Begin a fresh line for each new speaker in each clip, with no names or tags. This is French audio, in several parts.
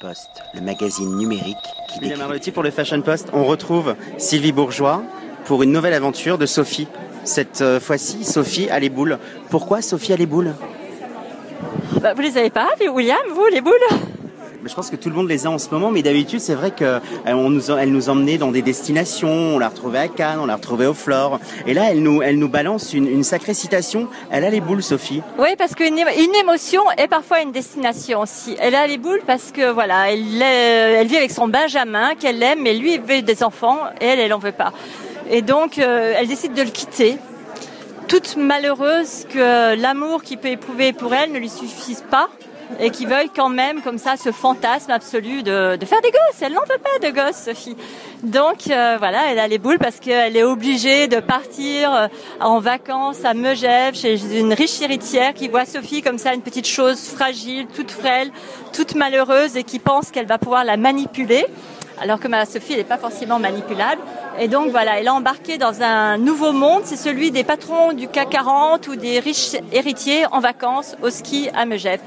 Post, le magazine numérique qui
William Arlotti pour le Fashion Post. On retrouve Sylvie Bourgeois pour une nouvelle aventure de Sophie. Cette euh, fois-ci, Sophie a les boules. Pourquoi Sophie a les boules?
Bah, vous les avez pas, William, vous, les boules?
Je pense que tout le monde les a en ce moment, mais d'habitude, c'est vrai qu'elle nous, elle nous emmenait dans des destinations. On l'a retrouvée à Cannes, on l'a retrouvée au Flore. Et là, elle nous, elle nous balance une, sacrée citation. Elle a les boules, Sophie.
Oui, parce qu'une une émotion est parfois une destination aussi. Elle a les boules parce que voilà, elle, est- elle vit avec son Benjamin qu'elle aime, mais lui il veut des enfants et elle, elle en veut pas. Et donc, euh, elle décide de le quitter. Toute malheureuse que l'amour qu'il peut éprouver pour elle ne lui suffise pas et qu'il veuille quand même comme ça ce fantasme absolu de, faire des gosses. Elle n'en veut pas de gosses, Sophie. Donc euh, voilà, elle a les boules parce qu'elle est obligée de partir euh, en vacances à Megève chez une riche héritière qui voit Sophie comme ça, une petite chose fragile, toute frêle, toute malheureuse et qui pense qu'elle va pouvoir la manipuler. Alors que ma Sophie, n'est pas forcément manipulable. Et donc voilà, elle est embarquée dans un nouveau monde, c'est celui des patrons du CAC 40 ou des riches héritiers en vacances au ski à Megève.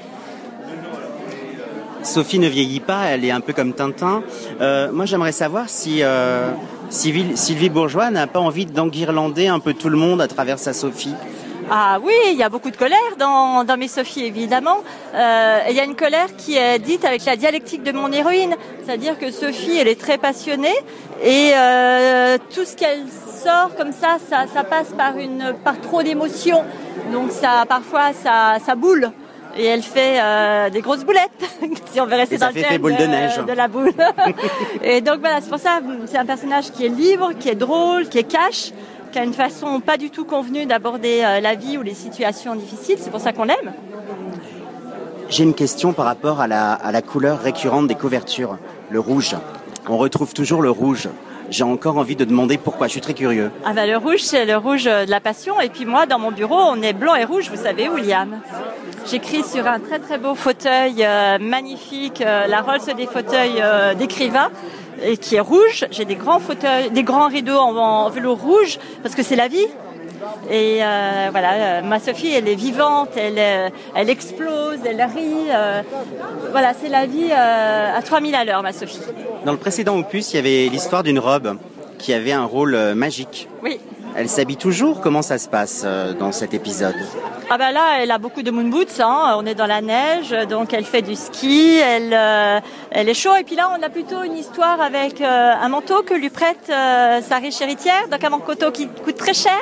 Sophie ne vieillit pas, elle est un peu comme Tintin. Euh, moi, j'aimerais savoir si euh, Sylvie, Bourgeois n'a pas envie d'enguirlander un peu tout le monde à travers sa Sophie.
Ah oui, il y a beaucoup de colère dans, mes Sophies, évidemment. Euh, il y a une colère qui est dite avec la dialectique de mon héroïne. C'est-à-dire que Sophie, elle est très passionnée et tout ce qu'elle sort comme ça, ça, passe par, trop d'émotions. Donc ça, parfois, ça boule. Et elle fait euh, des grosses boulettes, si on veut rester
Et
dans le thème
boule de neige.
de la boule. et donc voilà, c'est pour ça, c'est un personnage qui est libre, qui est drôle, qui est cash, qui a une façon pas du tout convenue d'aborder euh, la vie ou les situations difficiles. C'est pour ça qu'on l'aime.
J'ai une question par rapport à la, à la couleur récurrente des couvertures, le rouge. On retrouve toujours le rouge. J'ai encore envie de demander pourquoi, je suis très curieux.
Ah bah le rouge, c'est le rouge de la passion. Et puis moi, dans mon bureau, on est blanc et rouge, vous savez, William. J'écris sur un très très beau fauteuil euh, magnifique, euh, la Rolls des fauteuils euh, d'écrivain, et qui est rouge. J'ai des grands fauteuils, des grands rideaux en, en velours rouge, parce que c'est la vie. Et euh, voilà, euh, ma Sophie, elle est vivante, elle, elle explose, elle rit. voilà, c'est la vie à 3000 à l'heure, ma Sophie.
Dans le précédent opus, il y avait l'histoire d'une robe qui avait un rôle magique.
Oui.
Elle s'habille toujours Comment ça se passe euh, dans cet épisode?
Ah bah là, elle a beaucoup de moon boots. Hein. On est dans la neige, donc elle fait du ski. Elle, euh, elle est chaud. Et puis là, on a plutôt une histoire avec euh, un manteau que lui prête euh, sa riche héritière, donc un manteau qui coûte très cher.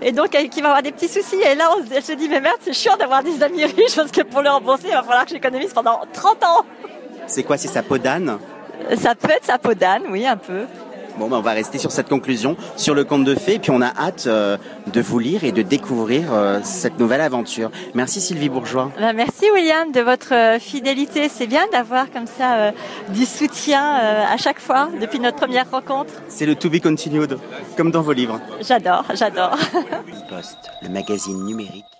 Et donc, elle, qui va avoir des petits soucis. Et là, on, elle se dit, mais merde, c'est chiant d'avoir des amis riches parce que pour le rembourser, il va falloir que j'économise pendant 30 ans.
C'est quoi? C'est sa peau d'âne?
Ça peut être sa peau d'âne, oui, un peu.
Bon, ben, on va rester sur cette conclusion, sur le conte de fées, et puis on a hâte euh, de vous lire et de découvrir euh, cette nouvelle aventure. Merci Sylvie Bourgeois.
Ben, merci William de votre euh, fidélité. C'est bien d'avoir comme ça euh, du soutien euh, à chaque fois depuis notre première rencontre.
C'est le To Be Continued, comme dans vos livres.
J'adore, j'adore.
Le magazine numérique